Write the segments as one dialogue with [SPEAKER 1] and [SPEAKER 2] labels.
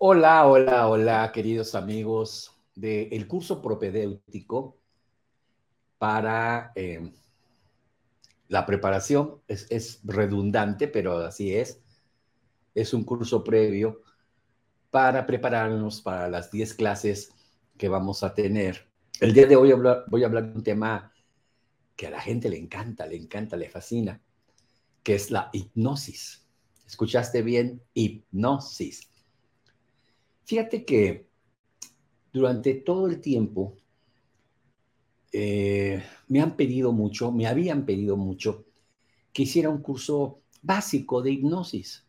[SPEAKER 1] Hola, hola, hola, queridos amigos del curso propedéutico para eh, la preparación. Es, es, redundante, pero así es. Es un curso previo para prepararnos para las 10 clases que vamos a tener. El día de hoy voy a hablar de un tema que a la gente le encanta, le encanta, le fascina, que es la hipnosis. ¿Escuchaste bien? Hipnosis. Fíjate que durante todo el tiempo eh, me han pedido mucho, me habían pedido mucho que hiciera un curso básico de hipnosis,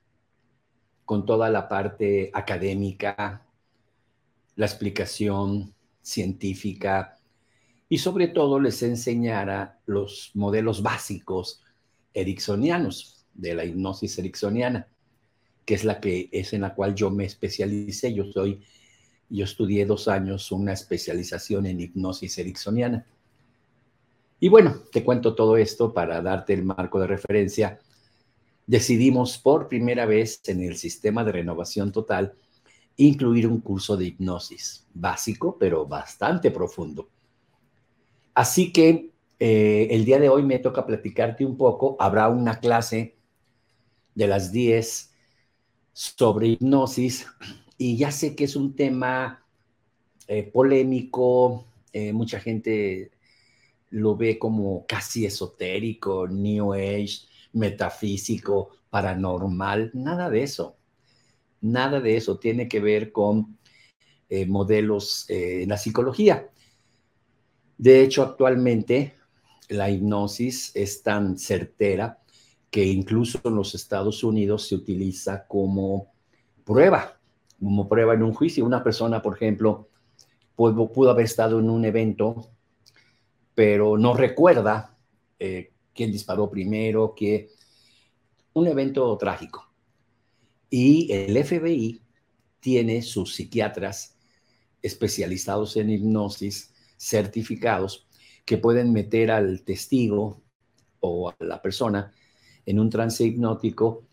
[SPEAKER 1] con toda la parte académica, la explicación científica y sobre todo les enseñara los modelos básicos ericksonianos de la hipnosis ericksoniana, que es la que es en la cual yo me especialicé. Yo soy yo estudié dos años una especialización en hipnosis ericksoniana. Y bueno, te cuento todo esto para darte el marco de referencia. Decidimos por primera vez en el sistema de renovación total incluir un curso de hipnosis básico, pero bastante profundo. Así que eh, el día de hoy me toca platicarte un poco. Habrá una clase de las 10 sobre hipnosis y ya sé que es un tema eh, polémico, eh, mucha gente lo ve como casi esotérico, New Age, metafísico, paranormal, nada de eso, nada de eso tiene que ver con eh, modelos en la psicología. De hecho, actualmente la hipnosis es tan certera que incluso en los Estados Unidos se utiliza como prueba como prueba en un juicio. Una persona, por ejemplo, pudo, pudo haber estado en un evento, pero no recuerda eh, quién disparó primero, que un evento trágico. Y el FBI tiene sus psiquiatras especializados en hipnosis, certificados, que pueden meter al testigo o a la persona en un trance hipnótico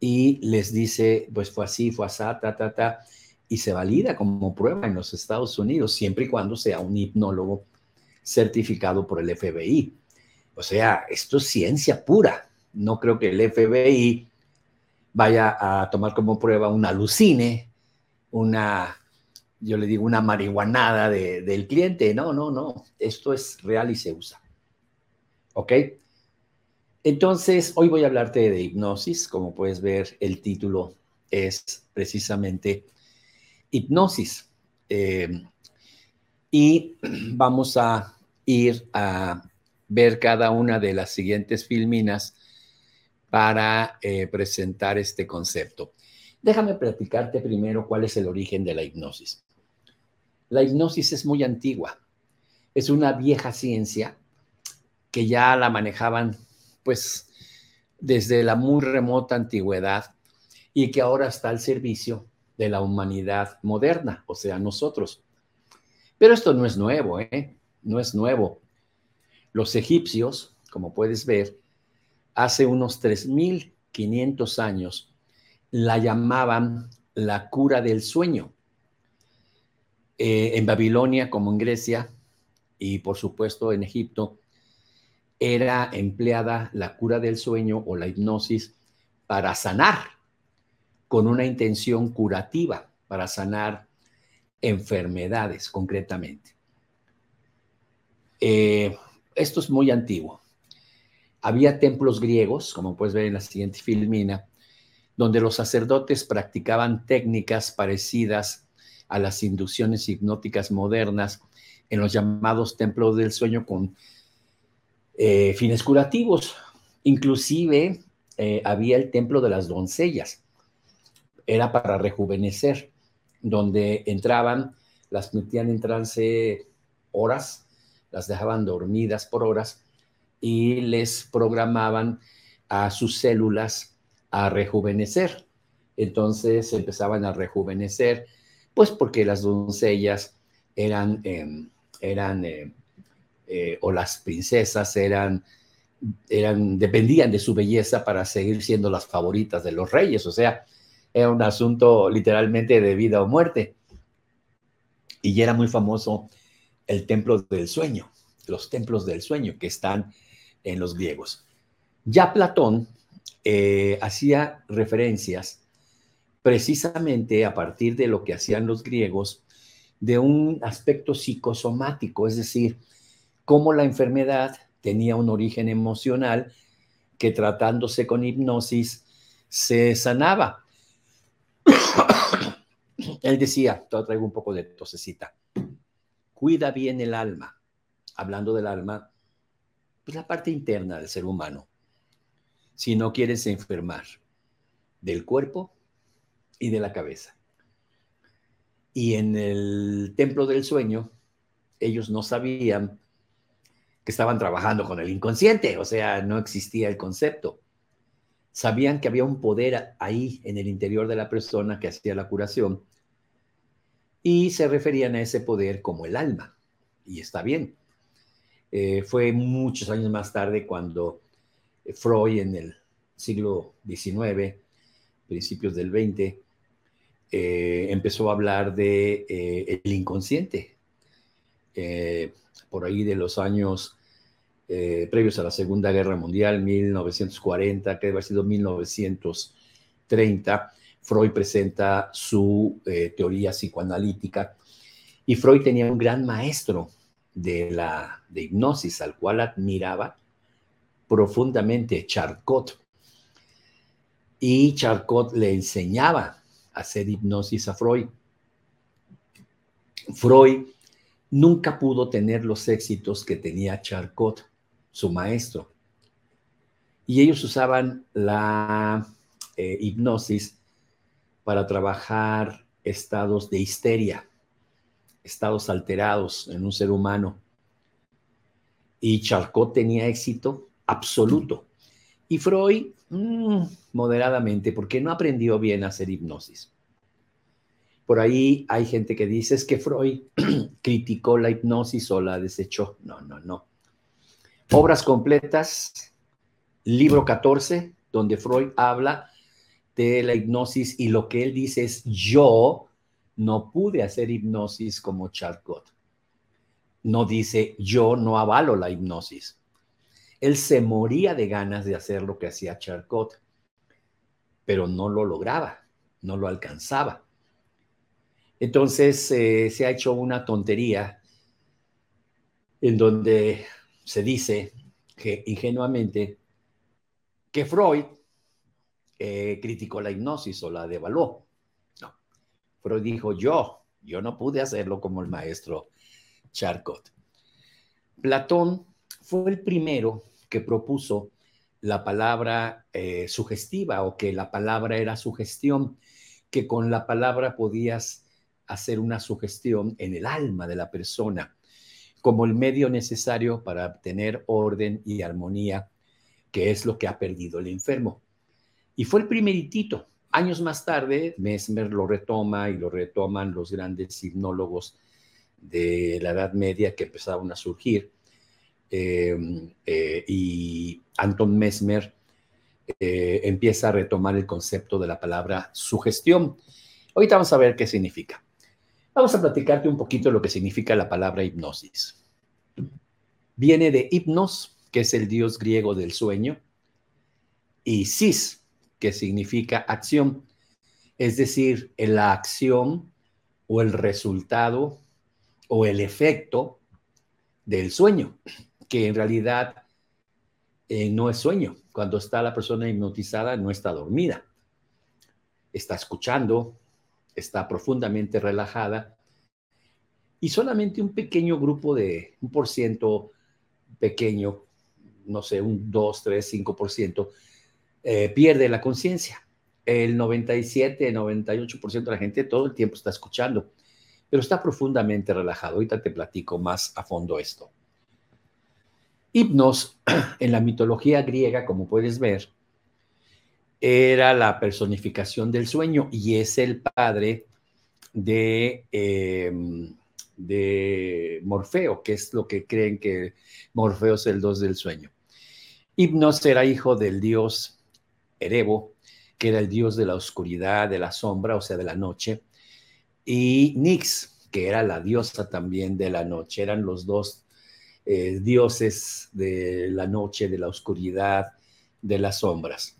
[SPEAKER 1] y les dice, pues fue así, fue así, ta, ta, ta, y se valida como prueba en los Estados Unidos, siempre y cuando sea un hipnólogo certificado por el FBI. O sea, esto es ciencia pura. No creo que el FBI vaya a tomar como prueba una alucine, una, yo le digo, una marihuanada del cliente. No, no, no. Esto es real y se usa. ¿Ok? Entonces, hoy voy a hablarte de hipnosis. Como puedes ver, el título es precisamente hipnosis. Eh, y vamos a ir a ver cada una de las siguientes filminas para eh, presentar este concepto. Déjame platicarte primero cuál es el origen de la hipnosis. La hipnosis es muy antigua. Es una vieja ciencia que ya la manejaban pues desde la muy remota antigüedad y que ahora está al servicio de la humanidad moderna, o sea, nosotros. Pero esto no es nuevo, ¿eh? No es nuevo. Los egipcios, como puedes ver, hace unos 3.500 años la llamaban la cura del sueño. Eh, en Babilonia, como en Grecia, y por supuesto en Egipto, era empleada la cura del sueño o la hipnosis para sanar, con una intención curativa, para sanar enfermedades concretamente. Eh, esto es muy antiguo. Había templos griegos, como puedes ver en la siguiente filmina, donde los sacerdotes practicaban técnicas parecidas a las inducciones hipnóticas modernas en los llamados templos del sueño con eh, fines curativos. Inclusive eh, había el templo de las doncellas. Era para rejuvenecer, donde entraban, las metían en trance horas, las dejaban dormidas por horas y les programaban a sus células a rejuvenecer. Entonces empezaban a rejuvenecer, pues porque las doncellas eran, em, eran em, eh, o las princesas eran, eran, dependían de su belleza para seguir siendo las favoritas de los reyes. O sea, era un asunto literalmente de vida o muerte. Y era muy famoso el templo del sueño, los templos del sueño que están en los griegos. Ya Platón eh, hacía referencias precisamente a partir de lo que hacían los griegos de un aspecto psicosomático, es decir, cómo la enfermedad tenía un origen emocional que tratándose con hipnosis se sanaba. Él decía, te traigo un poco de tosecita, cuida bien el alma, hablando del alma, pues la parte interna del ser humano, si no quieres enfermar del cuerpo y de la cabeza. Y en el templo del sueño, ellos no sabían que estaban trabajando con el inconsciente, o sea, no existía el concepto. Sabían que había un poder ahí en el interior de la persona que hacía la curación y se referían a ese poder como el alma. Y está bien. Eh, fue muchos años más tarde cuando Freud en el siglo XIX, principios del XX, eh, empezó a hablar de eh, el inconsciente. Eh, por ahí de los años previos a la Segunda Guerra Mundial, 1940, que debe haber sido 1930, Freud presenta su teoría psicoanalítica y Freud tenía un gran maestro de la de hipnosis al cual admiraba profundamente, Charcot. Y Charcot le enseñaba hacer hipnosis a Freud. Freud nunca pudo tener los éxitos que tenía Charcot, su maestro. Y ellos usaban la eh, hipnosis para trabajar estados de histeria, estados alterados en un ser humano. Y Charcot tenía éxito absoluto. Y Freud, mm, moderadamente, porque no aprendió bien a hacer hipnosis. Por ahí hay gente que dice es que Freud criticó la hipnosis o la desechó. No, no, no. Obras completas, libro 14, donde Freud habla de la hipnosis y lo que él dice es yo no pude hacer hipnosis como Charcot. No dice yo no avalo la hipnosis. Él se moría de ganas de hacer lo que hacía Charcot, pero no lo lograba, no lo alcanzaba. Entonces eh, se ha hecho una tontería en donde se dice que ingenuamente que Freud eh, criticó la hipnosis o la devaluó. No, Freud dijo yo, yo no pude hacerlo como el maestro Charcot. Platón fue el primero que propuso la palabra eh, sugestiva o que la palabra era sugestión, que con la palabra podías hacer una sugestión en el alma de la persona como el medio necesario para obtener orden y armonía, que es lo que ha perdido el enfermo. Y fue el primeritito. Años más tarde, Mesmer lo retoma y lo retoman los grandes hipnólogos de la Edad Media que empezaron a surgir Em, eh, y Anton Mesmer eh, empieza a retomar el concepto de la palabra sugestión. Ahorita vamos a ver qué significa. Vamos a platicarte un poquito lo que significa la palabra hipnosis. Viene de hipnos, que es el dios griego del sueño, y sis, que significa acción, es decir, la acción o el resultado o el efecto del sueño que en realidad eh, no es sueño. Cuando está la persona hipnotizada, no está dormida. Está escuchando, está profundamente relajada y solamente un pequeño grupo de un por ciento pequeño, no sé, un 2, 3, 5%, eh, pierde la conciencia. El 97, 98% de la gente todo el tiempo está escuchando, pero está profundamente relajado. Ahorita te platico más a fondo esto. Hipnos, en la mitología griega, como puedes ver, era la personificación del sueño y es el padre de, em, de Morfeo, que es lo que creen que Morfeo es el dios del sueño. Hipnos era hijo del dios Erebo que era el dios de la oscuridad, de la sombra, o sea, de la noche, y Nix, que era la diosa también de la noche. Eran los dos eh, dioses de la noche, de la oscuridad, de las sombras.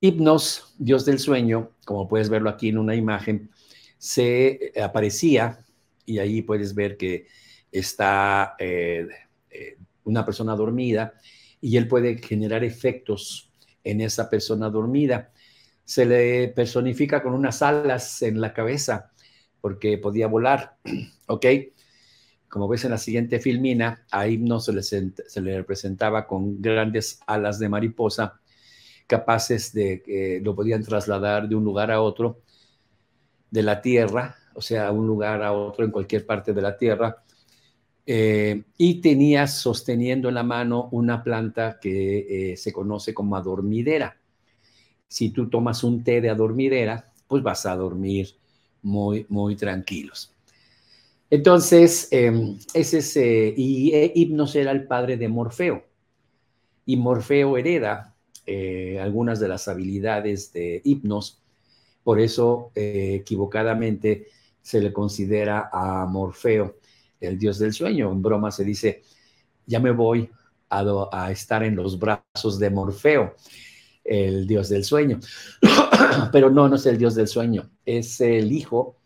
[SPEAKER 1] Hipnos, dios del sueño, como puedes verlo aquí en una imagen, se aparecía y ahí puedes ver que está eh, eh, una persona dormida y él puede generar efectos en esa persona dormida. Se le personifica con unas alas en la cabeza porque podía volar, ¿ok? Como ves en la siguiente filmina, a Hipno se le, se le representaba con grandes alas de mariposa capaces de que lo podían trasladar de un lugar a otro de la tierra, o sea, a un lugar a otro en cualquier parte de la tierra, eh, y tenía sosteniendo en la mano una planta que eh, se conoce como adormidera. Si tú tomas un té de adormidera, pues vas a dormir muy, muy tranquilos. Entonces, em, ese es, eh, y Hipnos era el padre de Morfeo, y Morfeo hereda algunas de las habilidades de Hipnos, por eso equivocadamente se le considera a Morfeo el dios del sueño. En broma se dice, ya me voy a, estar en los brazos de Morfeo, el dios del sueño. Pero no, no es el dios del sueño, es el hijo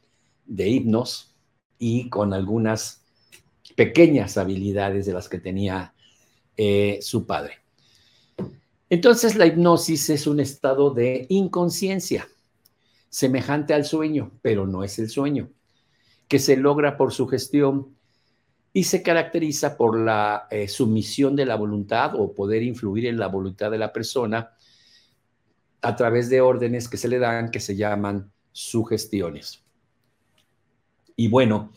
[SPEAKER 1] de Hipnos y con algunas pequeñas habilidades de las que tenía eh, su padre. Entonces la hipnosis es un estado de inconsciencia, semejante al sueño, pero no es el sueño, que se logra por su gestión y se caracteriza por la eh, sumisión de la voluntad o poder influir en la voluntad de la persona a través de órdenes que se le dan que se llaman sugestiones. Y bueno,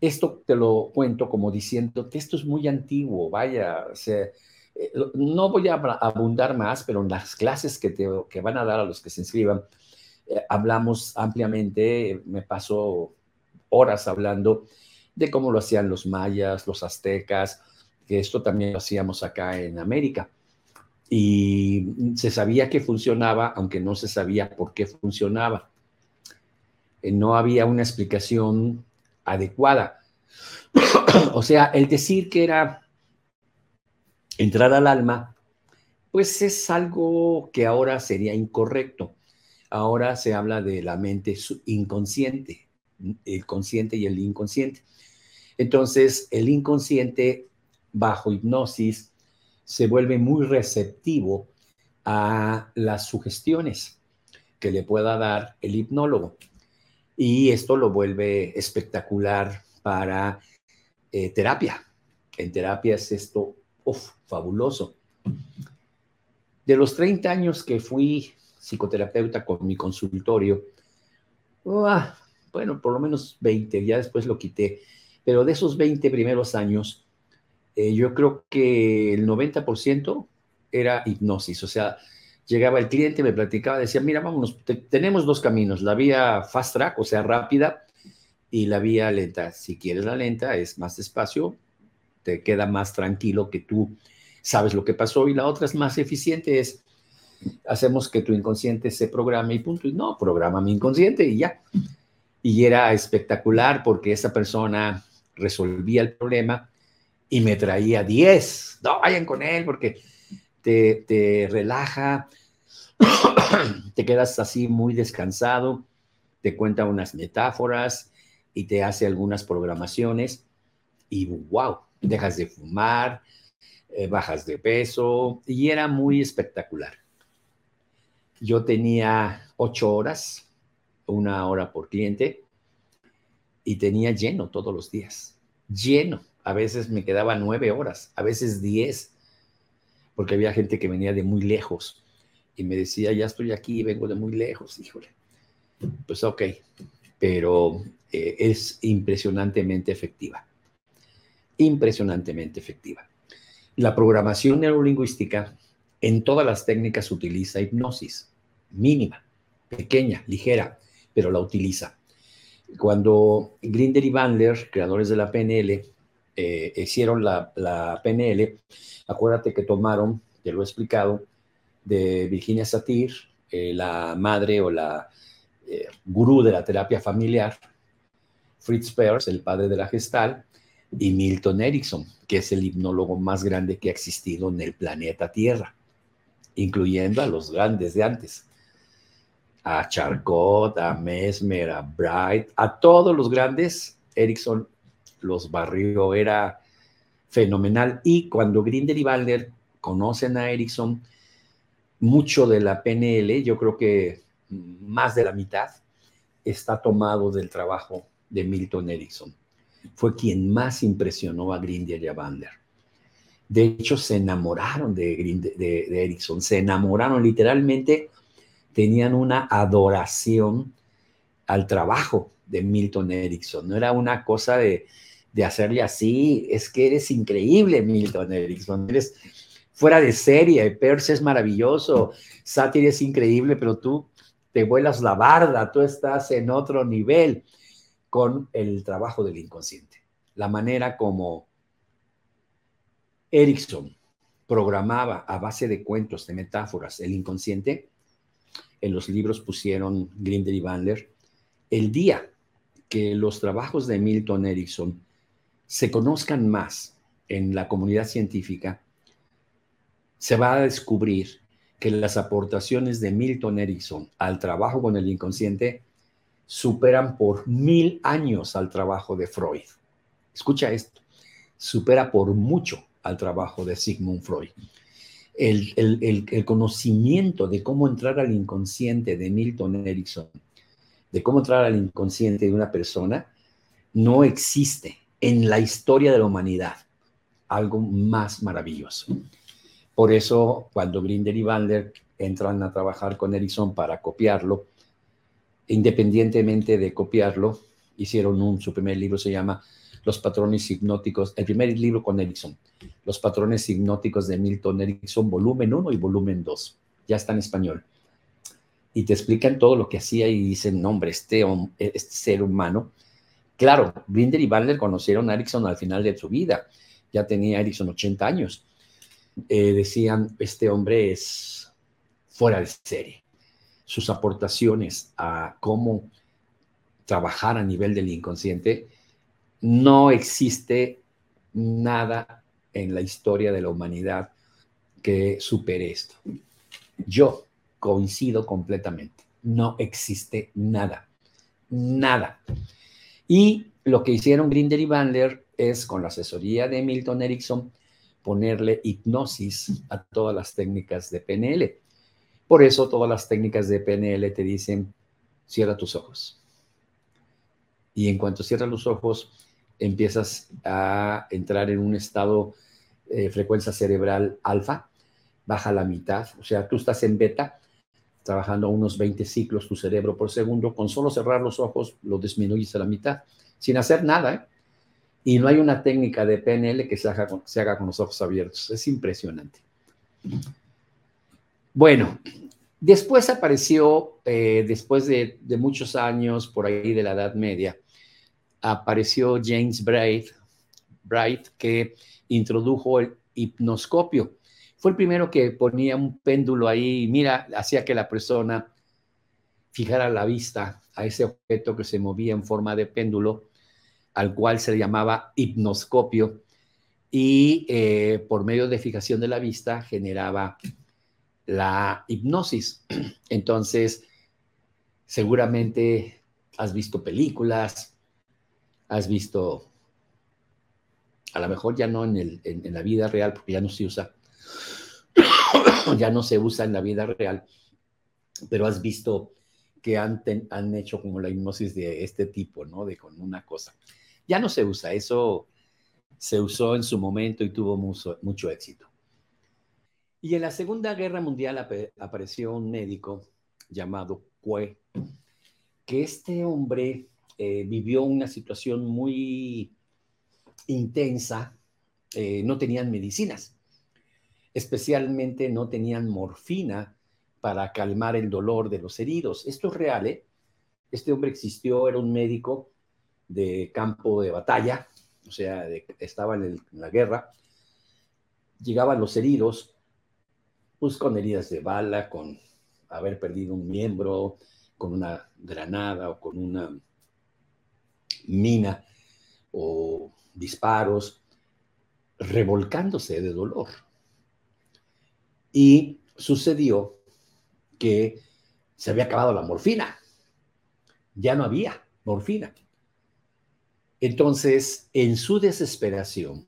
[SPEAKER 1] esto te lo cuento como diciendo que esto es muy antiguo, vaya, eh, no voy a abundar más, pero en las clases que, te, van a dar a los que se inscriban, eh, hablamos ampliamente, me paso horas hablando de cómo lo hacían los mayas, los aztecas, que esto también lo hacíamos acá en América. Y se sabía que funcionaba, aunque no se sabía por qué funcionaba. Eh, no había una explicación adecuada. o sea, el decir que era entrar al alma, pues es algo que ahora sería incorrecto. Ahora se habla de la mente inconsciente, el consciente y el inconsciente. Entonces, el inconsciente bajo hipnosis se vuelve muy receptivo a las sugestiones que le pueda dar el hipnólogo. Y esto lo vuelve espectacular para eh, terapia. En terapia es esto fabuloso. De los 30 años que fui psicoterapeuta con mi consultorio, bueno, por lo menos 20, ya después lo quité pero de esos 20 primeros años, eh, yo creo que el 90% era hipnosis, o sea, llegaba el cliente, me platicaba, decía, mira, vámonos, tenemos dos caminos, la vía fast track, o sea, rápida, y la vía lenta. Si quieres la lenta, es más despacio, te queda más tranquilo que tú sabes lo que pasó, y la otra es más eficiente, es hacemos que tu inconsciente se programe y punto, y no, programa mi inconsciente y ya. Y era espectacular porque esa persona resolvía el problema y me traía 10. No, vayan con él porque te, te relaja, te quedas así muy descansado, te cuenta unas metáforas y te hace algunas programaciones y wow, dejas de fumar, eh, bajas de peso y era muy espectacular. Yo tenía ocho horas, una hora por cliente y tenía lleno todos los días, lleno. A veces me quedaba nueve horas, a veces diez, porque había gente que venía de muy lejos y me decía, ya estoy aquí, vengo de muy lejos, híjole. Pues ok, pero eh, es impresionantemente efectiva, impresionantemente efectiva. La programación neurolingüística en todas las técnicas utiliza hipnosis, mínima, pequeña, ligera, pero la utiliza. Cuando Grinder y Bandler, creadores de la PNL, eh, hicieron la, PNL, acuérdate que tomaron, te lo he explicado, de Virginia Satir eh, la madre o la eh, gurú de la terapia familiar, Fritz Perls, el padre de la gestal, y Milton Erickson, que es el hipnólogo más grande que ha existido en el planeta Tierra, incluyendo a los grandes de antes, a Charcot, a Mesmer, a Bright, a todos los grandes, Erickson los barrió, era fenomenal. Y cuando Grinder y Balder conocen a Erickson, mucho de la PNL, yo creo que más de la mitad, está tomado del trabajo de Milton Erickson. Fue quien más impresionó a Grinder y a Bander. De hecho, se enamoraron de, de, Erickson, se enamoraron literalmente, tenían una adoración al trabajo de Milton Erickson. No era una cosa de, de hacerle así, es que eres increíble, Milton Erickson, eres fuera de serie, Perse es maravilloso, Satir es increíble, pero tú te vuelas la barda, tú estás en otro nivel con el trabajo del inconsciente. La manera como Erickson programaba a base de cuentos, de metáforas, el inconsciente, en los libros pusieron Grinder y Bandler, el día que los trabajos de Milton Erickson se conozcan más en la comunidad científica, se va a descubrir que las aportaciones de Milton Erickson al trabajo con el inconsciente superan por mil años al trabajo de Freud. Escucha esto, supera por mucho al trabajo de Sigmund Freud. El, el, conocimiento de cómo entrar al inconsciente de Milton Erickson, de cómo entrar al inconsciente de una persona, no existe en la historia de la humanidad. Algo más maravilloso. Por eso, cuando Grinder y Bandler entran a trabajar con Erickson para copiarlo, independientemente de copiarlo, hicieron un, su primer libro se llama Los patrones hipnóticos, el primer libro con Erickson, Los patrones hipnóticos de Milton Erickson, volumen 1 y volumen 2, ya está en español. Y te explican todo lo que hacía y dicen, no, hombre, este, este ser humano, claro, Grinder y Bandler conocieron a Erickson al final de su vida, ya tenía Erickson 80 años eh, decían, este hombre es fuera de serie. Sus aportaciones a cómo trabajar a nivel del inconsciente, no existe nada en la historia de la humanidad que supere esto. Yo coincido completamente. No existe nada. Nada. Y lo que hicieron Grinder y Bandler es, con la asesoría de Milton Erickson, ponerle hipnosis a todas las técnicas de PNL. Por eso todas las técnicas de PNL te dicen, cierra tus ojos. Y en cuanto cierras los ojos, empiezas a entrar en un estado de frecuencia cerebral alfa, baja la mitad, o sea, tú estás en beta, trabajando unos 20 ciclos tu cerebro por segundo, con solo cerrar los ojos lo disminuyes a la mitad, sin hacer nada, ¿eh? Y no hay una técnica de PNL que se haga se haga con los ojos abiertos. Es impresionante. Bueno, después apareció, eh, después de, muchos años por ahí de la Edad Media, apareció James Bright, Bright que introdujo el hipnoscopio. Fue el primero que ponía un péndulo ahí, mira, hacía que la persona fijara la vista a ese objeto que se movía en forma de péndulo al cual se llamaba hipnoscopio y eh, por medio de fijación de la vista generaba la hipnosis. Entonces, seguramente has visto películas, has visto, a lo mejor ya no en, en la vida real, porque ya no se usa, ya no se usa en la vida real, pero has visto que han, han hecho como la hipnosis de este tipo, ¿no? De con una cosa. Ya no se usa, eso se usó en su momento y tuvo mucho, éxito. Y en la Segunda Guerra Mundial apareció un médico llamado Cue, que este hombre eh, vivió una situación muy intensa, eh, no tenían medicinas, especialmente no tenían morfina para calmar el dolor de los heridos. Esto es real, ¿eh? Este hombre existió, era un médico de campo de batalla, o sea, estaba en, la guerra, llegaban los heridos, pues con heridas de bala, con haber perdido un miembro con una granada o con una mina o disparos, revolcándose de dolor. Y sucedió que se había acabado la morfina. Ya no había morfina. Entonces, en su desesperación,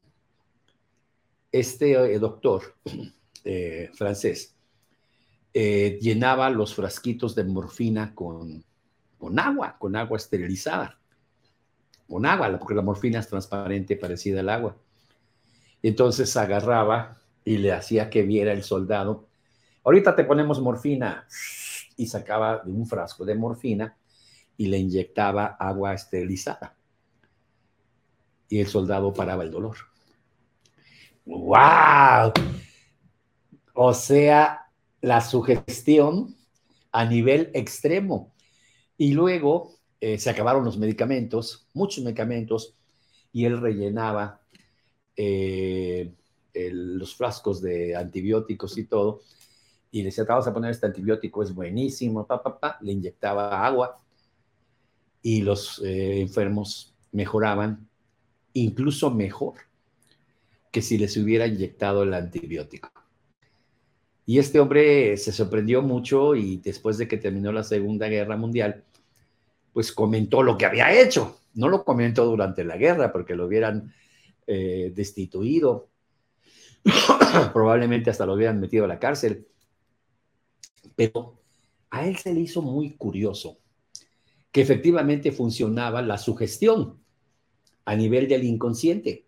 [SPEAKER 1] este eh, doctor eh, francés eh, llenaba los frasquitos de morfina con, con agua, con agua esterilizada, con agua, porque la morfina es transparente, parecida al agua. Entonces agarraba y le hacía que viera el soldado. Ahorita te ponemos morfina y sacaba de un frasco de morfina y le inyectaba agua esterilizada. Y el soldado paraba el dolor. ¡Wow! O sea, la sugestión a nivel extremo. Y luego eh, se acabaron los medicamentos, muchos medicamentos, y él rellenaba eh, los frascos de antibióticos y todo, y le decía, vamos a poner este antibiótico, es buenísimo, pa, pa, pa. le inyectaba agua y los eh, enfermos mejoraban incluso mejor que si les hubiera inyectado el antibiótico. Y este hombre se sorprendió mucho y después de que terminó la Segunda Guerra Mundial, pues comentó lo que había hecho. No lo comentó durante la guerra porque lo hubieran eh, destituido, probablemente hasta lo hubieran metido a la cárcel. Pero a él se le hizo muy curioso que efectivamente funcionaba la sugestión a nivel del inconsciente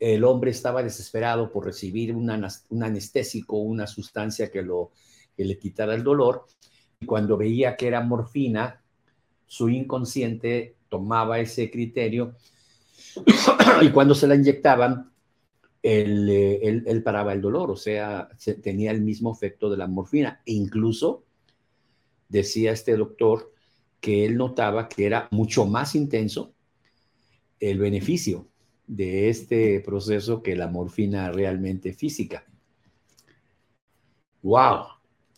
[SPEAKER 1] el hombre estaba desesperado por recibir un anestésico, una sustancia que, le quitara el dolor, y cuando veía que era morfina, su inconsciente tomaba ese criterio y cuando se la inyectaban, él, paraba el dolor, o sea, tenía el mismo efecto de la morfina. E incluso decía este doctor que él notaba que era mucho más intenso el beneficio de este proceso que la morfina realmente física. ¡Wow!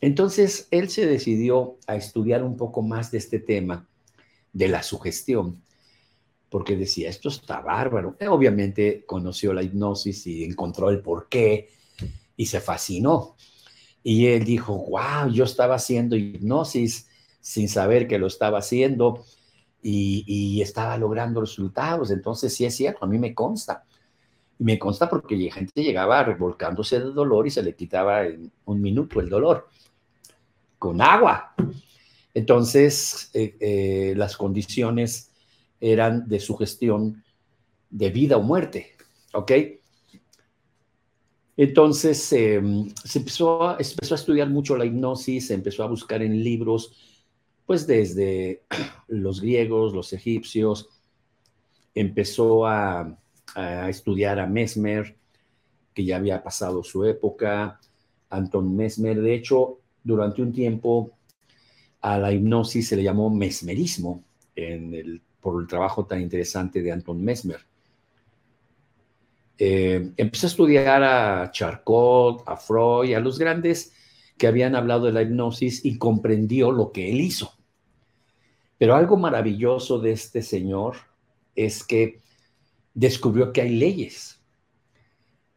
[SPEAKER 1] Entonces él se decidió a estudiar un poco más de este tema de la sugestión, porque decía, esto está bárbaro. Obviamente conoció la hipnosis y encontró el porqué y se fascinó. Y él dijo, wow, yo estaba haciendo hipnosis sin saber que lo estaba haciendo y, estaba logrando resultados. Entonces, sí es cierto, a mí me consta. Y me consta porque gente llegaba revolcándose de dolor y se le quitaba en un minuto el dolor con agua. Entonces, eh, eh, las condiciones eran de sugestión de vida o muerte, ¿ok? Entonces, em, se empezó, empezó a estudiar mucho la hipnosis, se empezó a buscar en libros, pues desde los griegos, los egipcios, empezó a, estudiar a Mesmer, que ya había pasado su época, Anton Mesmer, de hecho, durante un tiempo a la hipnosis se le llamó mesmerismo por el trabajo tan interesante de Anton Mesmer. Eh, empezó a estudiar a Charcot, a Freud, a los grandes que habían hablado de la hipnosis y comprendió lo que él hizo. Pero algo maravilloso de este señor es que descubrió que hay leyes.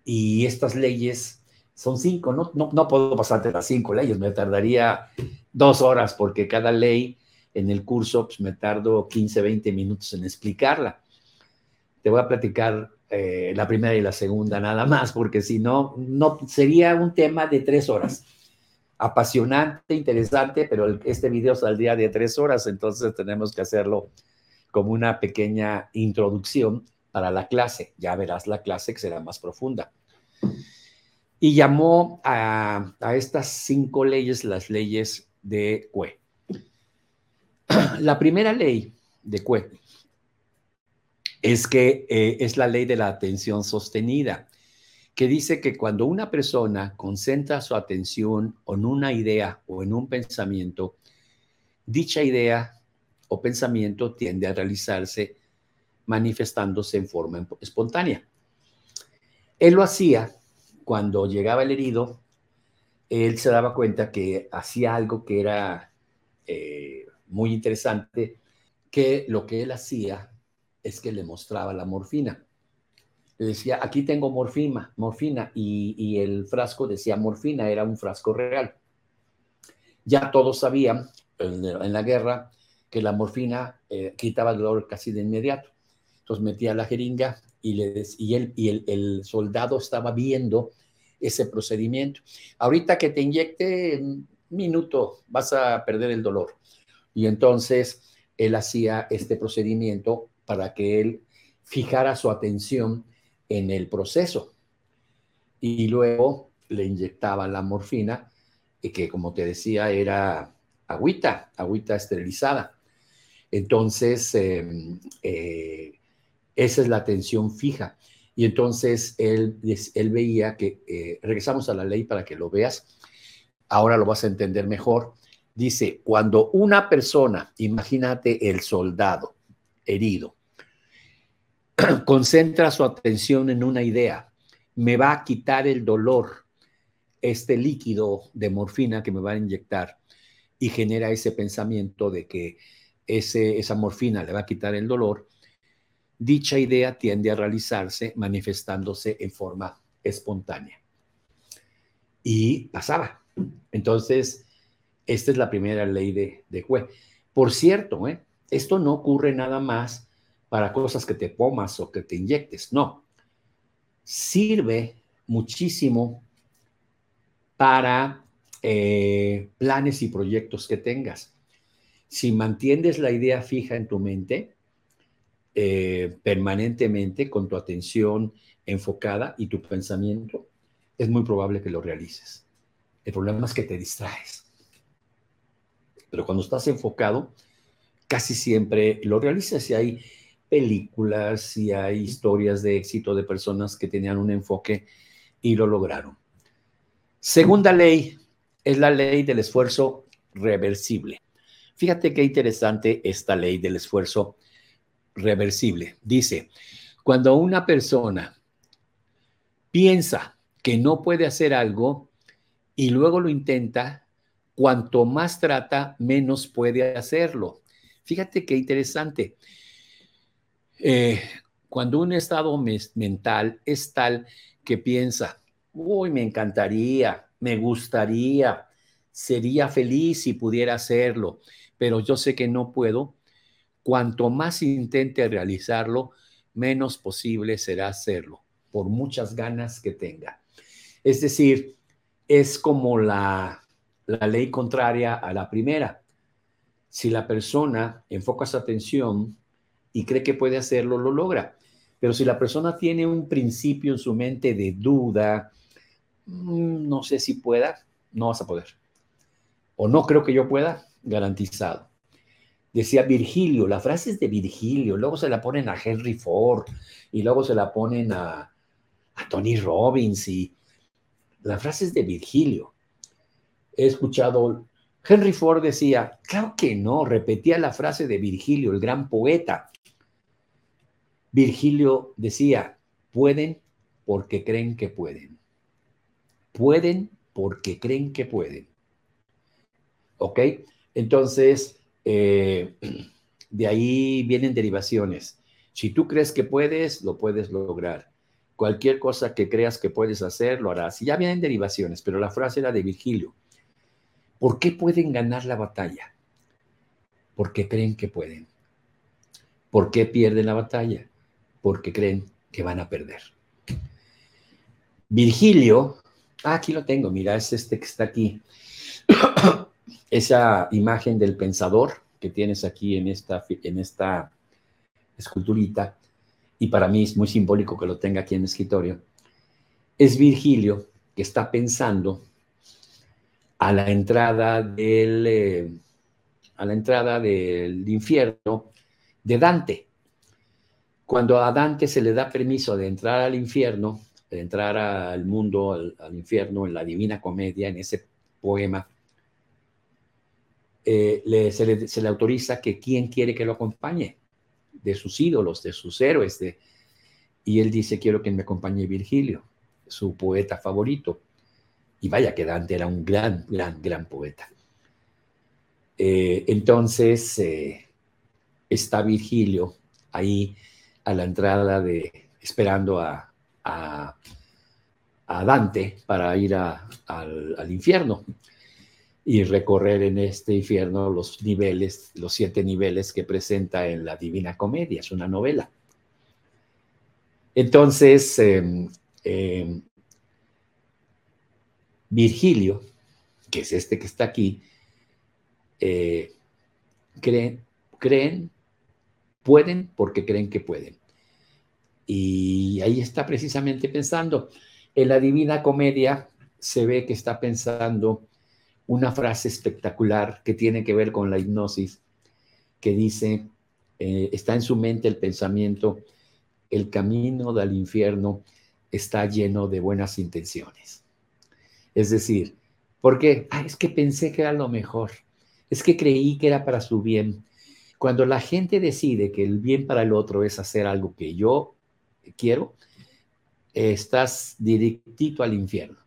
[SPEAKER 1] Y estas leyes son cinco, no, no, puedo pasarte las cinco leyes, me tardaría dos horas porque cada ley en el curso pues, me tardo 15, 20 minutos en explicarla. Te voy a platicar eh, la primera y la segunda nada más, porque si no, no sería un tema de tres horas apasionante, interesante, pero este video saldría de tres horas, entonces tenemos que hacerlo como una pequeña introducción para la clase. Ya verás la clase que será más profunda. Y llamó a, estas cinco leyes las leyes de Cue. La primera ley de Cue es que eh, es la ley de la atención sostenida que dice que cuando una persona concentra su atención en una idea o en un pensamiento, dicha idea o pensamiento tiende a realizarse manifestándose en forma espontánea. Él lo hacía cuando llegaba el herido, él se daba cuenta que hacía algo que era eh, muy interesante, que lo que él hacía es que le mostraba la morfina. Le decía, aquí tengo morfina, morfina, y, el frasco decía morfina, era un frasco real. Ya todos sabían en, la guerra que la morfina eh, quitaba el dolor casi de inmediato. Entonces metía la jeringa y, le, y, él, y el, soldado estaba viendo ese procedimiento. Ahorita que te inyecte un minuto vas a perder el dolor. Y entonces él hacía este procedimiento para que él fijara su atención en el proceso. Y luego le inyectaba la morfina, que como te decía era agüita, agüita esterilizada. Entonces, em, eh, esa es la atención fija. Y entonces él, él veía que, eh, regresamos a la ley para que lo veas, ahora lo vas a entender mejor. Dice, cuando una persona, imagínate el soldado herido, concentra su atención en una idea, me va a quitar el dolor, este líquido de morfina que me va a inyectar y genera ese pensamiento de que ese, esa morfina le va a quitar el dolor, dicha idea tiende a realizarse manifestándose en forma espontánea. Y pasaba. Entonces, esta es la primera ley de, de Por cierto, ¿eh? esto no ocurre nada más para cosas que te pomas o que te inyectes, no. Sirve muchísimo para eh, planes y proyectos que tengas. Si mantienes la idea fija en tu mente, eh, permanentemente con tu atención enfocada y tu pensamiento, es muy probable que lo realices. El problema es que te distraes. Pero cuando estás enfocado, casi siempre lo realizas y hay películas y hay historias de éxito de personas que tenían un enfoque y lo lograron. Segunda ley es la ley del esfuerzo reversible. Fíjate qué interesante esta ley del esfuerzo reversible. Dice, cuando una persona piensa que no puede hacer algo y luego lo intenta, cuanto más trata, menos puede hacerlo. Fíjate qué interesante. Eh, cuando un estado mental es tal que piensa, uy, me encantaría, me gustaría, sería feliz si pudiera hacerlo, pero yo sé que no puedo, Cuanto más intente realizarlo, menos posible será hacerlo, por muchas ganas que tenga. Es decir, es como la, ley contraria a la primera. Si la persona enfoca su atención y cree que puede hacerlo, lo logra. Pero si la persona tiene un principio en su mente de duda, mm, no sé si pueda, no vas a poder. O no creo que yo pueda, garantizado decía Virgilio, la frase es de Virgilio, luego se la ponen a Henry Ford y luego se la ponen a, Tony Robbins y la frase es de Virgilio. He escuchado, Henry Ford decía, claro que no, repetía la frase de Virgilio, el gran poeta. Virgilio decía, pueden porque creen que pueden. Pueden porque creen que pueden. ¿Ok? Entonces, eh, de ahí vienen derivaciones. Si tú crees que puedes, lo puedes lograr. Cualquier cosa que creas que puedes hacer, lo harás. Ya vienen derivaciones, pero la frase era de Virgilio. ¿Por qué pueden ganar la batalla? Porque creen que pueden. ¿Por qué pierden la batalla? Porque creen que van a perder. Virgilio, ah, aquí lo tengo, mira, es este que está aquí. esa imagen del pensador que tienes aquí en esta, en esta esculturita, y para mí es muy simbólico que lo tenga aquí en el escritorio, es Virgilio que está pensando a la entrada del, eh, a la entrada del infierno de Dante. Cuando a Dante se le da permiso de entrar al infierno, de entrar al mundo, al infierno, en la Divina Comedia, en ese poema, eh, se, le, autoriza que quién quiere que lo acompañe, de sus ídolos, de sus héroes. De, y él dice, quiero que me acompañe Virgilio, su poeta favorito. Y vaya que Dante era un gran, gran, gran poeta. Eh, entonces eh, está Virgilio ahí a la entrada de, esperando a, a, Dante para ir al, al, infierno y recorrer en este infierno los niveles, los siete niveles que presenta en la Divina Comedia, es una novela. Entonces, em, em, Virgilio, que es este que está aquí, eh, creen, creen, pueden porque creen que pueden. Y ahí está precisamente pensando. En la Divina Comedia se ve que está pensando una frase espectacular que tiene que ver con la hipnosis, que dice, eh, está en su mente el pensamiento, el camino del infierno está lleno de buenas intenciones. Es decir, ¿por qué? Ah, es que pensé que era lo mejor, es que creí que era para su bien. Cuando la gente decide que el bien para el otro es hacer algo que yo quiero, estás directito al infierno.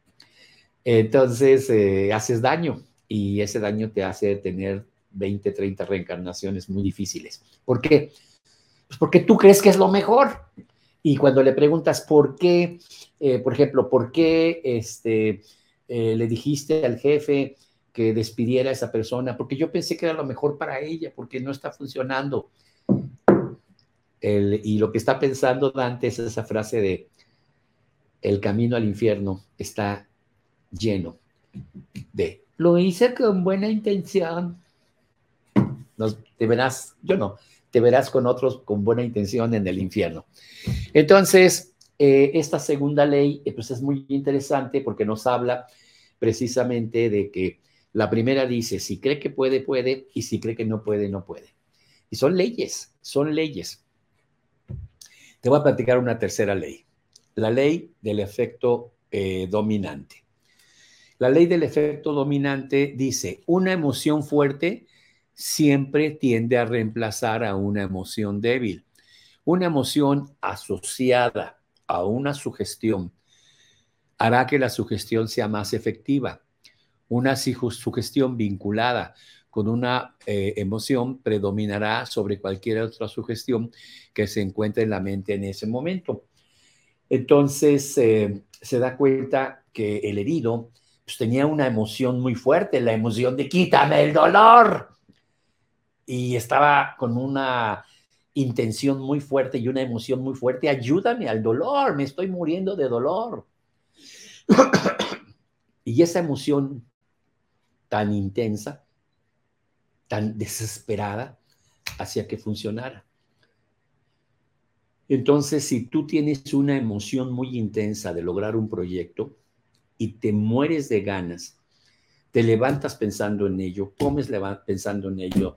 [SPEAKER 1] Entonces eh, haces daño y ese daño te hace tener 20, 30 reencarnaciones muy difíciles. ¿Por qué? Pues porque tú crees que es lo mejor. Y cuando le preguntas por qué, eh, por ejemplo, por qué este, eh, le dijiste al jefe que despidiera a esa persona, porque yo pensé que era lo mejor para ella, porque no está funcionando. y lo que está pensando Dante es esa frase de, el camino al infierno está lleno de, lo hice con buena intención. te verás, yo no, te verás con otros con buena intención en el infierno. Entonces, eh, esta segunda ley eh, pues es muy interesante porque nos habla precisamente de que la primera dice, si cree que puede, puede, y si cree que no puede, no puede. Y son leyes, son leyes. Te voy a platicar una tercera ley, la ley del efecto eh, dominante. La ley del efecto dominante dice, una emoción fuerte siempre tiende a reemplazar a una emoción débil. Una emoción asociada a una sugestión hará que la sugestión sea más efectiva. Una sugestión vinculada con una eh, emoción predominará sobre cualquier otra sugestión que se encuentre en la mente en ese momento. Entonces eh, se da cuenta que el herido pues, tenía una emoción muy fuerte, la emoción de quítame el dolor y estaba con una intención muy fuerte y una emoción muy fuerte, ayúdame al dolor, me estoy muriendo de dolor. y esa emoción tan intensa, tan desesperada, hacía que funcionara. Entonces, si tú tienes una emoción muy intensa de lograr un proyecto y te mueres de ganas, te levantas pensando en ello, comes pensando en ello,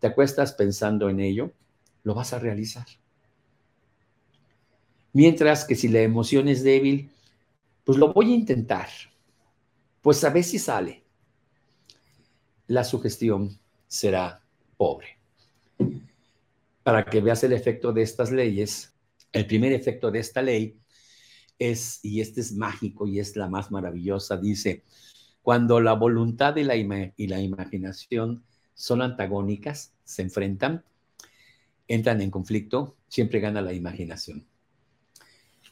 [SPEAKER 1] te acuestas pensando en ello, lo vas a realizar. Mientras que si la emoción es débil, pues lo voy a intentar. Pues a ver si sale. La sugestión será pobre. Para que veas el efecto de estas leyes, el primer efecto de esta ley es, y este es mágico y es la más maravillosa, dice, cuando la voluntad y la, y la imaginación son antagónicas, se enfrentan, entran en conflicto, siempre gana la imaginación.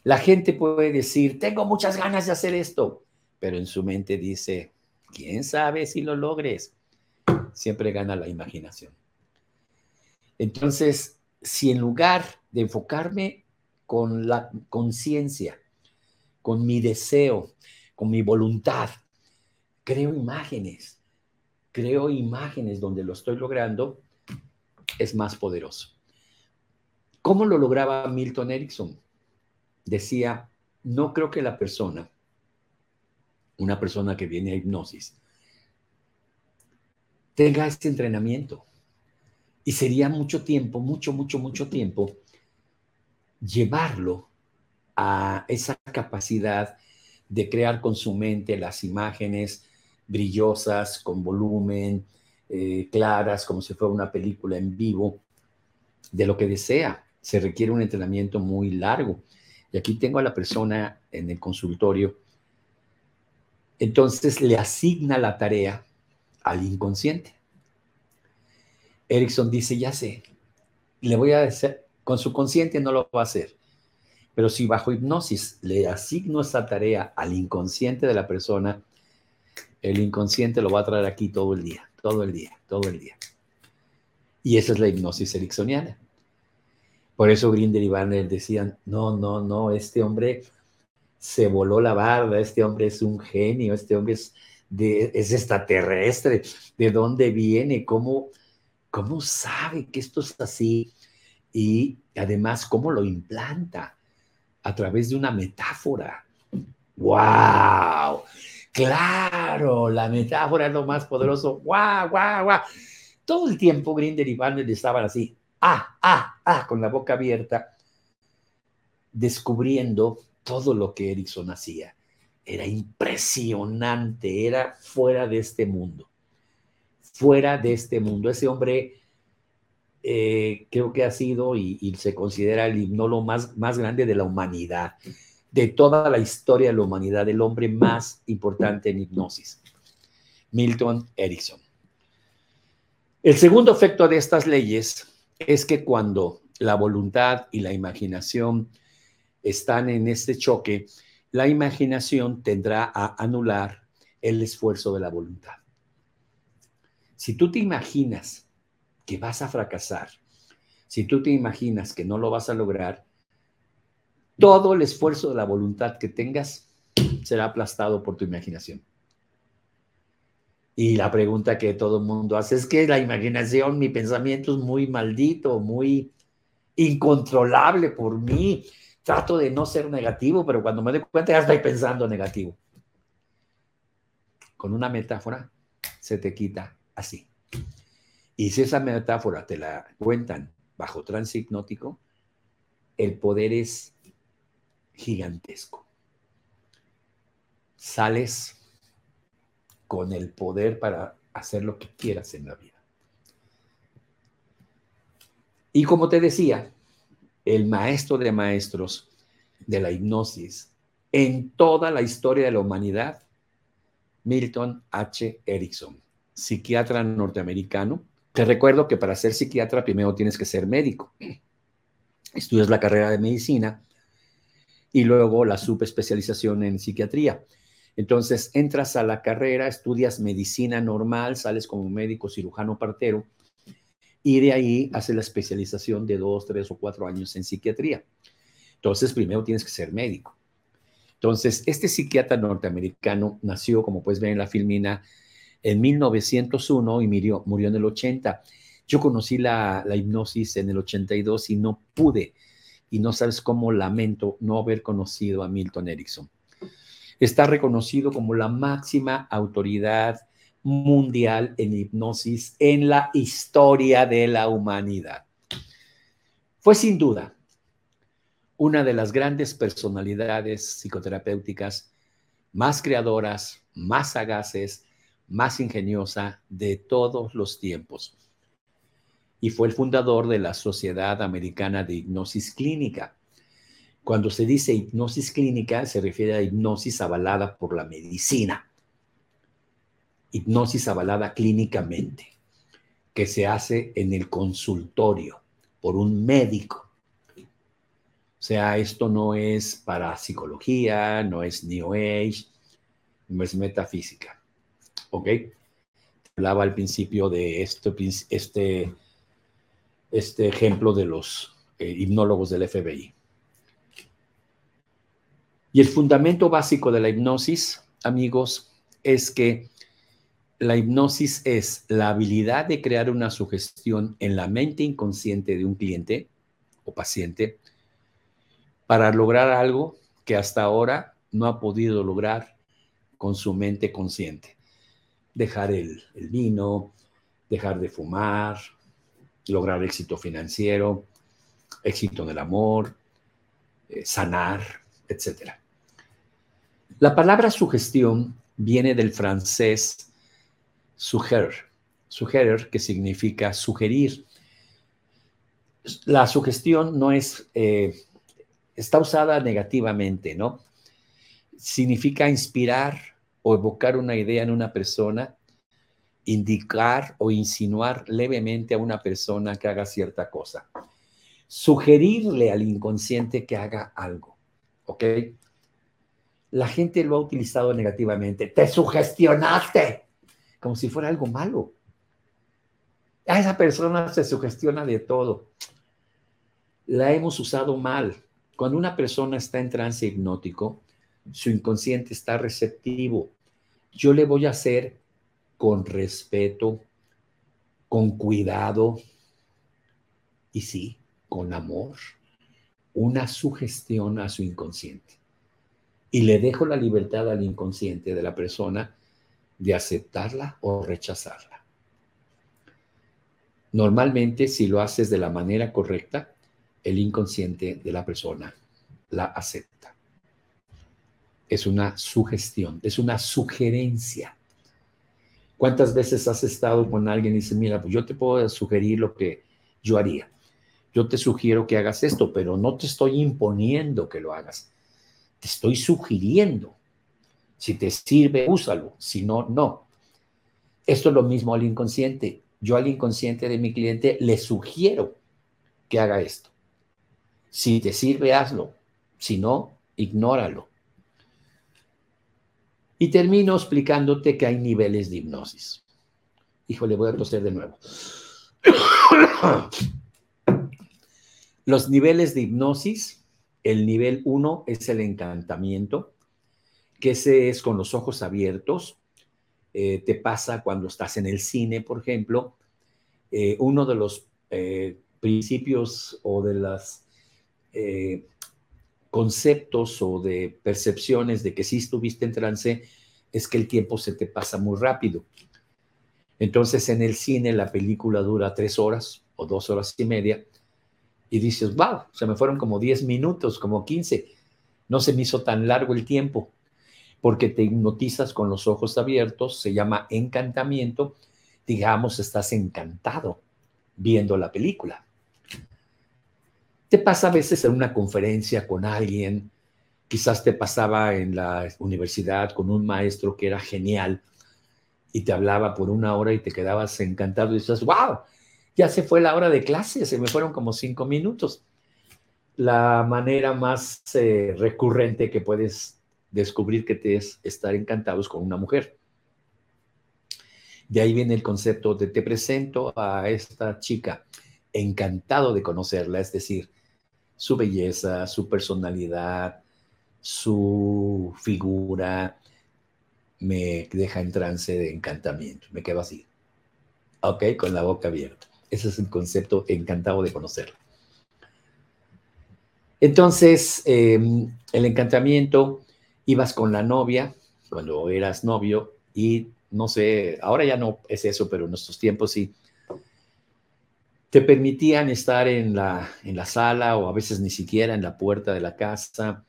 [SPEAKER 1] La gente puede decir, tengo muchas ganas de hacer esto, pero en su mente dice, ¿quién sabe si lo logres? Siempre gana la imaginación. Entonces, si en lugar de enfocarme con la conciencia, con mi deseo, con mi voluntad, creo imágenes, creo imágenes donde lo estoy logrando, es más poderoso. ¿Cómo lo lograba Milton Erickson? Decía, no creo que la persona, una persona que viene a hipnosis, tenga este entrenamiento. Y sería mucho tiempo, mucho, mucho, mucho tiempo, llevarlo a esa capacidad de crear con su mente las imágenes, brillosas, con volumen, eh, claras, como si fuera una película en vivo, de lo que desea. Se requiere un entrenamiento muy largo. Y aquí tengo a la persona en el consultorio Entonces le asigna la tarea al inconsciente. Erickson dice, ya sé, le voy a hacer, con su consciente no lo va a hacer, pero si bajo hipnosis le asigno esa tarea al inconsciente de la persona, el inconsciente lo va a traer aquí todo el día, todo el día, todo el día. Y esa es la hipnosis ericksoniana. Por eso Grinder y Banner decían, no, no, no, este hombre se voló la barda, este hombre es un genio, este hombre es, de, es extraterrestre, ¿de dónde viene? ¿Cómo, ¿Cómo sabe que esto es así? Y además, ¿cómo lo implanta? A través de una metáfora. ¡Wow! Claro, la metáfora es lo más poderoso. ¡Wow, wow, wow! Todo el tiempo Grinder y Banner estaban así, ah, ah, ah, con la boca abierta, descubriendo todo lo que Erickson hacía. Era impresionante, era fuera de este mundo, fuera de este mundo. Ese hombre eh, creo que ha sido y, se considera el hipnólogo más, más grande de la humanidad, de toda la historia de la humanidad, el hombre más importante en hipnosis, Milton Erickson. El segundo efecto de estas leyes es que cuando la voluntad y la imaginación están en este choque, la imaginación tendrá a anular el esfuerzo de la voluntad. Si tú te imaginas que vas a fracasar, si tú te imaginas que no lo vas a lograr, todo el esfuerzo de la voluntad que tengas será aplastado por tu imaginación. Y la pregunta que todo el mundo hace es que la imaginación, mi pensamiento es muy maldito, muy incontrolable por mí. Trato de no ser negativo, pero cuando me doy cuenta ya estoy pensando negativo. Con una metáfora se te quita así. Y si esa metáfora te la cuentan bajo trance hipnótico, el poder es gigantesco. Sales con el poder para hacer lo que quieras en la vida. Y como te decía, el maestro de maestros de la hipnosis en toda la historia de la humanidad, Milton H. Erickson, psiquiatra norteamericano. Te recuerdo que para ser psiquiatra primero tienes que ser médico. Estudias la carrera de medicina y luego la subespecialización en psiquiatría. Entonces entras a la carrera, estudias medicina normal, sales como médico cirujano partero y de ahí haces la especialización de dos, tres o cuatro años en psiquiatría. Entonces primero tienes que ser médico. Entonces, este psiquiatra norteamericano nació, como puedes ver en la filmina, en 1901 y murió, murió en el 80. Yo conocí la, la hipnosis en el 82 y no pude, y no sabes cómo lamento no haber conocido a Milton Erickson está reconocido como la máxima autoridad mundial en hipnosis en la historia de la humanidad. Fue sin duda una de las grandes personalidades psicoterapéuticas más creadoras, más sagaces, más ingeniosa de todos los tiempos. Y fue el fundador de la Sociedad Americana de Hipnosis Clínica, cuando se dice hipnosis clínica, se refiere a hipnosis avalada por la medicina. Hipnosis avalada clínicamente, que se hace en el consultorio por un médico. O sea, esto no es para psicología, no es New Age, no es metafísica. ¿Ok? Hablaba al principio de esto, este, este ejemplo de los eh, hipnólogos del FBI. Y el fundamento básico de la hipnosis, amigos, es que la hipnosis es la habilidad de crear una sugestión en la mente inconsciente de un cliente o paciente para lograr algo que hasta ahora no ha podido lograr con su mente consciente. Dejar el, vino, dejar de fumar, lograr éxito financiero, éxito en el amor, eh, sanar, etcétera. La palabra sugestión viene del francés sugerir, sugerir que significa sugerir. La sugestión no es, eh, está usada negativamente, ¿no? Significa inspirar o evocar una idea en una persona, indicar o insinuar levemente a una persona que haga cierta cosa. Sugerirle al inconsciente que haga algo. ¿Ok? La gente lo ha utilizado negativamente. Te sugestionaste, como si fuera algo malo. A esa persona se sugestiona de todo. La hemos usado mal. Cuando una persona está en trance hipnótico, su inconsciente está receptivo. Yo le voy a hacer con respeto, con cuidado y sí, con amor, una sugestión a su inconsciente. Y le dejo la libertad al inconsciente de la persona de aceptarla o rechazarla. Normalmente, si lo haces de la manera correcta, el inconsciente de la persona la acepta. Es una sugestión, es una sugerencia. ¿Cuántas veces has estado con alguien y dices, mira, pues yo te puedo sugerir lo que yo haría? Yo te sugiero que hagas esto, pero no te estoy imponiendo que lo hagas. Te estoy sugiriendo. Si te sirve, úsalo. Si no, no. Esto es lo mismo al inconsciente. Yo al inconsciente de mi cliente le sugiero que haga esto. Si te sirve, hazlo. Si no, ignóralo. Y termino explicándote que hay niveles de hipnosis. Híjole, voy a toser de nuevo. Los niveles de hipnosis, el nivel 1 es el encantamiento, que ese es con los ojos abiertos. Eh, te pasa cuando estás en el cine, por ejemplo. Eh, uno de los eh, principios o de eh, conceptos o de percepciones de que si estuviste en trance es que el tiempo se te pasa muy rápido. Entonces en el cine la película dura tres horas o dos horas y media y dices, wow, se me fueron como diez minutos, como quince. No se me hizo tan largo el tiempo porque te hipnotizas con los ojos abiertos, se llama encantamiento, digamos, estás encantado viendo la película. Te pasa a veces en una conferencia con alguien, quizás te pasaba en la universidad con un maestro que era genial y te hablaba por una hora y te quedabas encantado y dices, wow, ya se fue la hora de clase, se me fueron como cinco minutos. La manera más eh, recurrente que puedes descubrir que te es estar encantados con una mujer. De ahí viene el concepto de te presento a esta chica, encantado de conocerla, es decir, su belleza, su personalidad, su figura, me deja en trance de encantamiento, me quedo así, ok, con la boca abierta. Ese es el concepto encantado de conocerlo. Entonces, em, el encantamiento, ibas con la novia, cuando eras novio, y no sé, ahora ya no es eso, pero en nuestros tiempos sí, te permitían estar en la, en la sala o a veces ni siquiera en la puerta de la casa,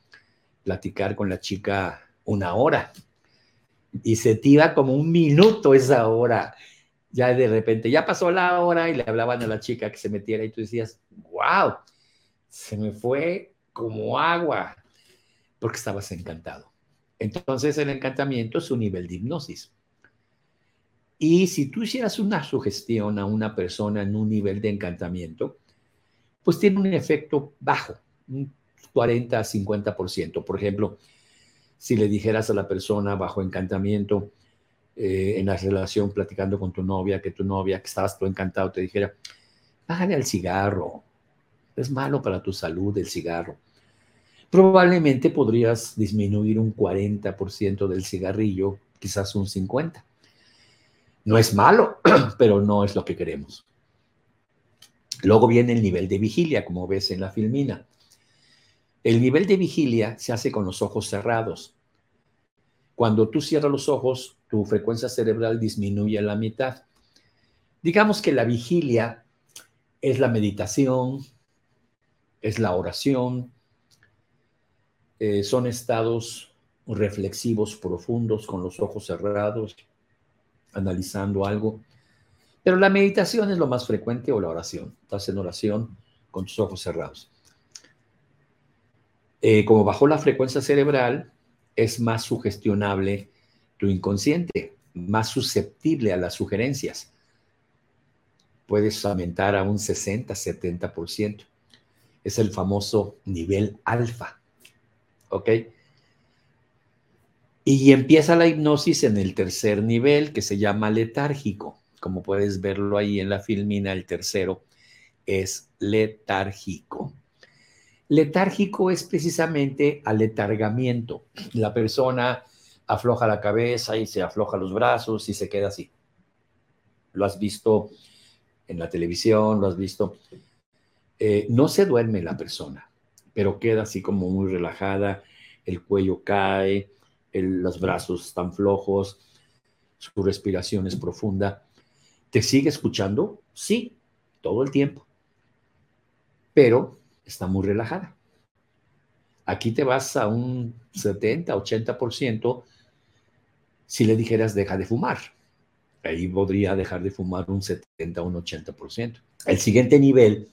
[SPEAKER 1] platicar con la chica una hora. Y se te iba como un minuto esa hora. Ya de repente, ya pasó la hora y le hablaban a la chica que se metiera y tú decías, wow, se me fue como agua, porque estabas encantado. Entonces el encantamiento es un nivel de hipnosis. Y si tú hicieras una sugestión a una persona en un nivel de encantamiento, pues tiene un efecto bajo, un 40 a 50%. Por ejemplo, si le dijeras a la persona bajo encantamiento eh, en la relación platicando con tu novia, que tu novia, que estabas tú encantado, te dijera, bájale al cigarro, es malo para tu salud el cigarro. Probablemente podrías disminuir un 40% del cigarrillo, quizás un 50%. No es malo, pero no es lo que queremos. Luego viene el nivel de vigilia, como ves en la filmina. El nivel de vigilia se hace con los ojos cerrados. Cuando tú cierras los ojos, tu frecuencia cerebral disminuye a la mitad. Digamos que la vigilia es la meditación, es la oración, eh, son estados reflexivos profundos con los ojos cerrados, analizando algo. Pero la meditación es lo más frecuente o la oración. Estás en oración con tus ojos cerrados. Eh, como bajó la frecuencia cerebral, es más sugestionable tu inconsciente, más susceptible a las sugerencias. Puedes aumentar a un 60, 70%. Es el famoso nivel alfa. ¿Ok? Y empieza la hipnosis en el tercer nivel que se llama letárgico. Como puedes verlo ahí en la filmina, el tercero es letárgico. Letárgico es precisamente aletargamiento. La persona afloja la cabeza y se afloja los brazos y se queda así. Lo has visto en la televisión, lo has visto. Eh, no se duerme la persona, pero queda así como muy relajada, el cuello cae, los brazos están flojos, su respiración es profunda. ¿Te sigue escuchando? Sí, todo el tiempo. Pero está muy relajada. Aquí te vas a un 70, 80% si le dijeras deja de fumar. Ahí podría dejar de fumar un 70, un 80%. El siguiente nivel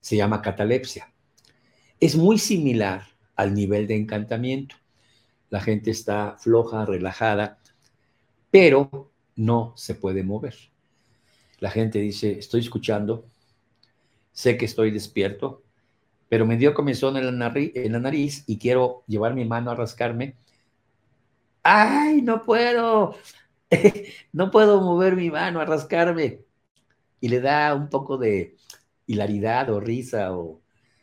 [SPEAKER 1] se llama catalepsia. Es muy similar al nivel de encantamiento. La gente está floja, relajada, pero no se puede mover. La gente dice, estoy escuchando, sé que estoy despierto, pero me dio comezón en la, en la nariz y quiero llevar mi mano a rascarme. ¡Ay, no puedo! no puedo mover mi mano a rascarme. Y le da un poco de hilaridad o risa o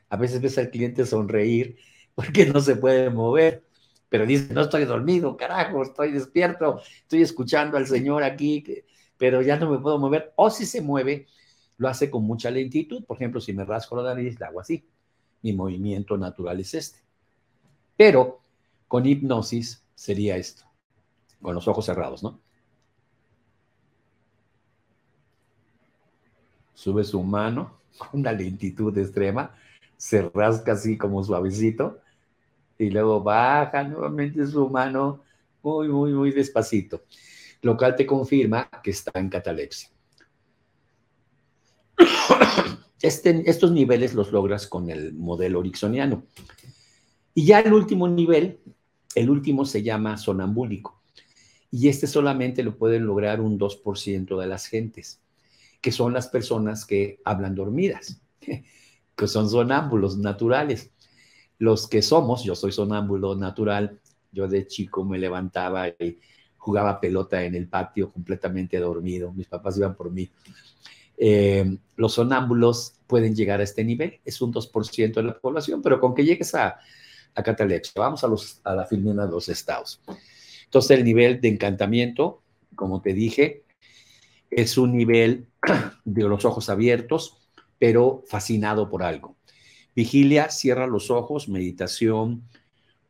[SPEAKER 1] a veces ves al cliente sonreír porque no se puede mover. Pero dice, no estoy dormido, carajo, estoy despierto, estoy escuchando al Señor aquí, pero ya no me puedo mover. O si se mueve, lo hace con mucha lentitud. Por ejemplo, si me rasco la nariz, la hago así mi movimiento natural es este. Pero con hipnosis sería esto, con los ojos cerrados, ¿no? Sube su mano con una lentitud extrema, se rasca así como suavecito y luego baja nuevamente su mano muy, muy, muy despacito, lo cual te confirma que está en catalepsia. Este, estos niveles los logras con el modelo ericksoniano. Y ya el último nivel, el último se llama sonambúlico. Y este solamente lo pueden lograr un 2% de las gentes, que son las personas que hablan dormidas, que son sonámbulos naturales. Los que somos, yo soy sonámbulo natural, yo de chico me levantaba y jugaba pelota en el patio completamente dormido, mis papás iban por mí eh, los sonámbulos pueden llegar a este nivel, es un 2% de la población, pero con que llegues a, a vamos a, los, a la filmina de los estados. Entonces el nivel de encantamiento, como te dije, es un nivel de los ojos abiertos, pero fascinado por algo. Vigilia, cierra los ojos, meditación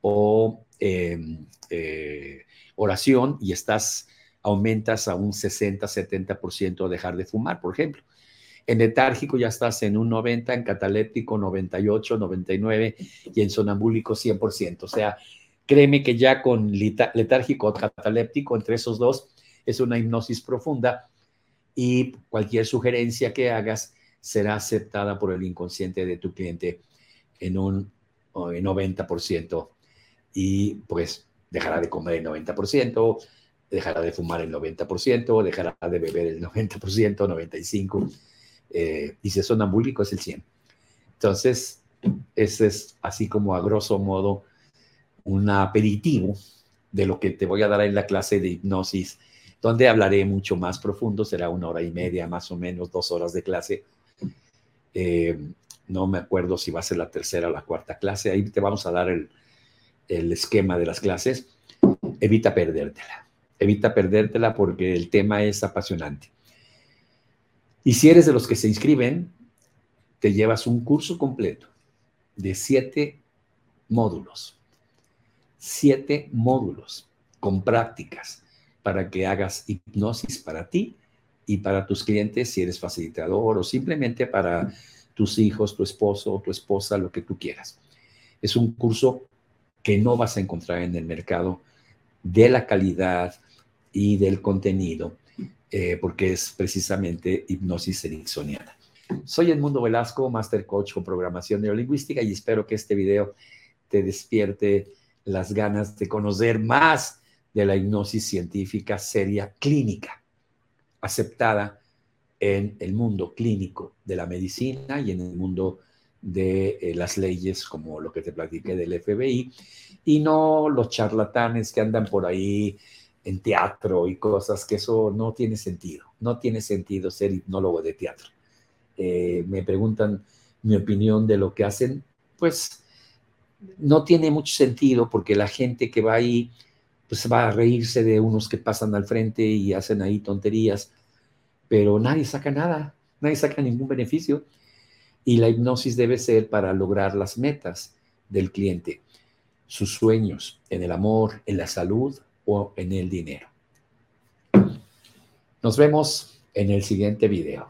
[SPEAKER 1] o em, eh, oración y estás aumentas a un 60-70% dejar de fumar, por ejemplo. En letárgico ya estás en un 90, en cataléptico 98, 99 y en sonambúlico 100%. O sea, créeme que ya con letárgico o cataléptico, entre esos dos, es una hipnosis profunda y cualquier sugerencia que hagas será aceptada por el inconsciente de tu cliente en un 90% y pues dejará de comer el 90%, dejará de fumar el 90%, dejará de beber el 90%, 95%, eh, y si es sonambúlico es el 100%. Entonces, ese es así como a grosso modo un aperitivo de lo que te voy a dar en la clase de hipnosis, donde hablaré mucho más profundo, será una hora y media, más o menos, dos horas de clase. Eh, no me acuerdo si va a ser la tercera o la cuarta clase, ahí te vamos a dar el, el esquema de las clases. Evita perdértela evita perdértela porque el tema es apasionante. Y si eres de los que se inscriben, te llevas un curso completo de siete módulos. Siete módulos con prácticas para que hagas hipnosis para ti y para tus clientes si eres facilitador o simplemente para tus hijos, tu esposo o tu esposa, lo que tú quieras. Es un curso que no vas a encontrar en el mercado de la calidad, y del contenido, eh, porque es precisamente hipnosis ericksoniana. Soy Edmundo Velasco, Master Coach con programación neurolingüística y espero que este video te despierte las ganas de conocer más de la hipnosis científica seria clínica, aceptada en el mundo clínico de la medicina y en el mundo de eh, las leyes, como lo que te platiqué del FBI, y no los charlatanes que andan por ahí en teatro y cosas, que eso no tiene sentido, no tiene sentido ser hipnólogo de teatro. Eh, me preguntan mi opinión de lo que hacen, pues no tiene mucho sentido porque la gente que va ahí, pues va a reírse de unos que pasan al frente y hacen ahí tonterías, pero nadie saca nada, nadie saca ningún beneficio. Y la hipnosis debe ser para lograr las metas del cliente, sus sueños en el amor, en la salud o en el dinero. Nos vemos en el siguiente video.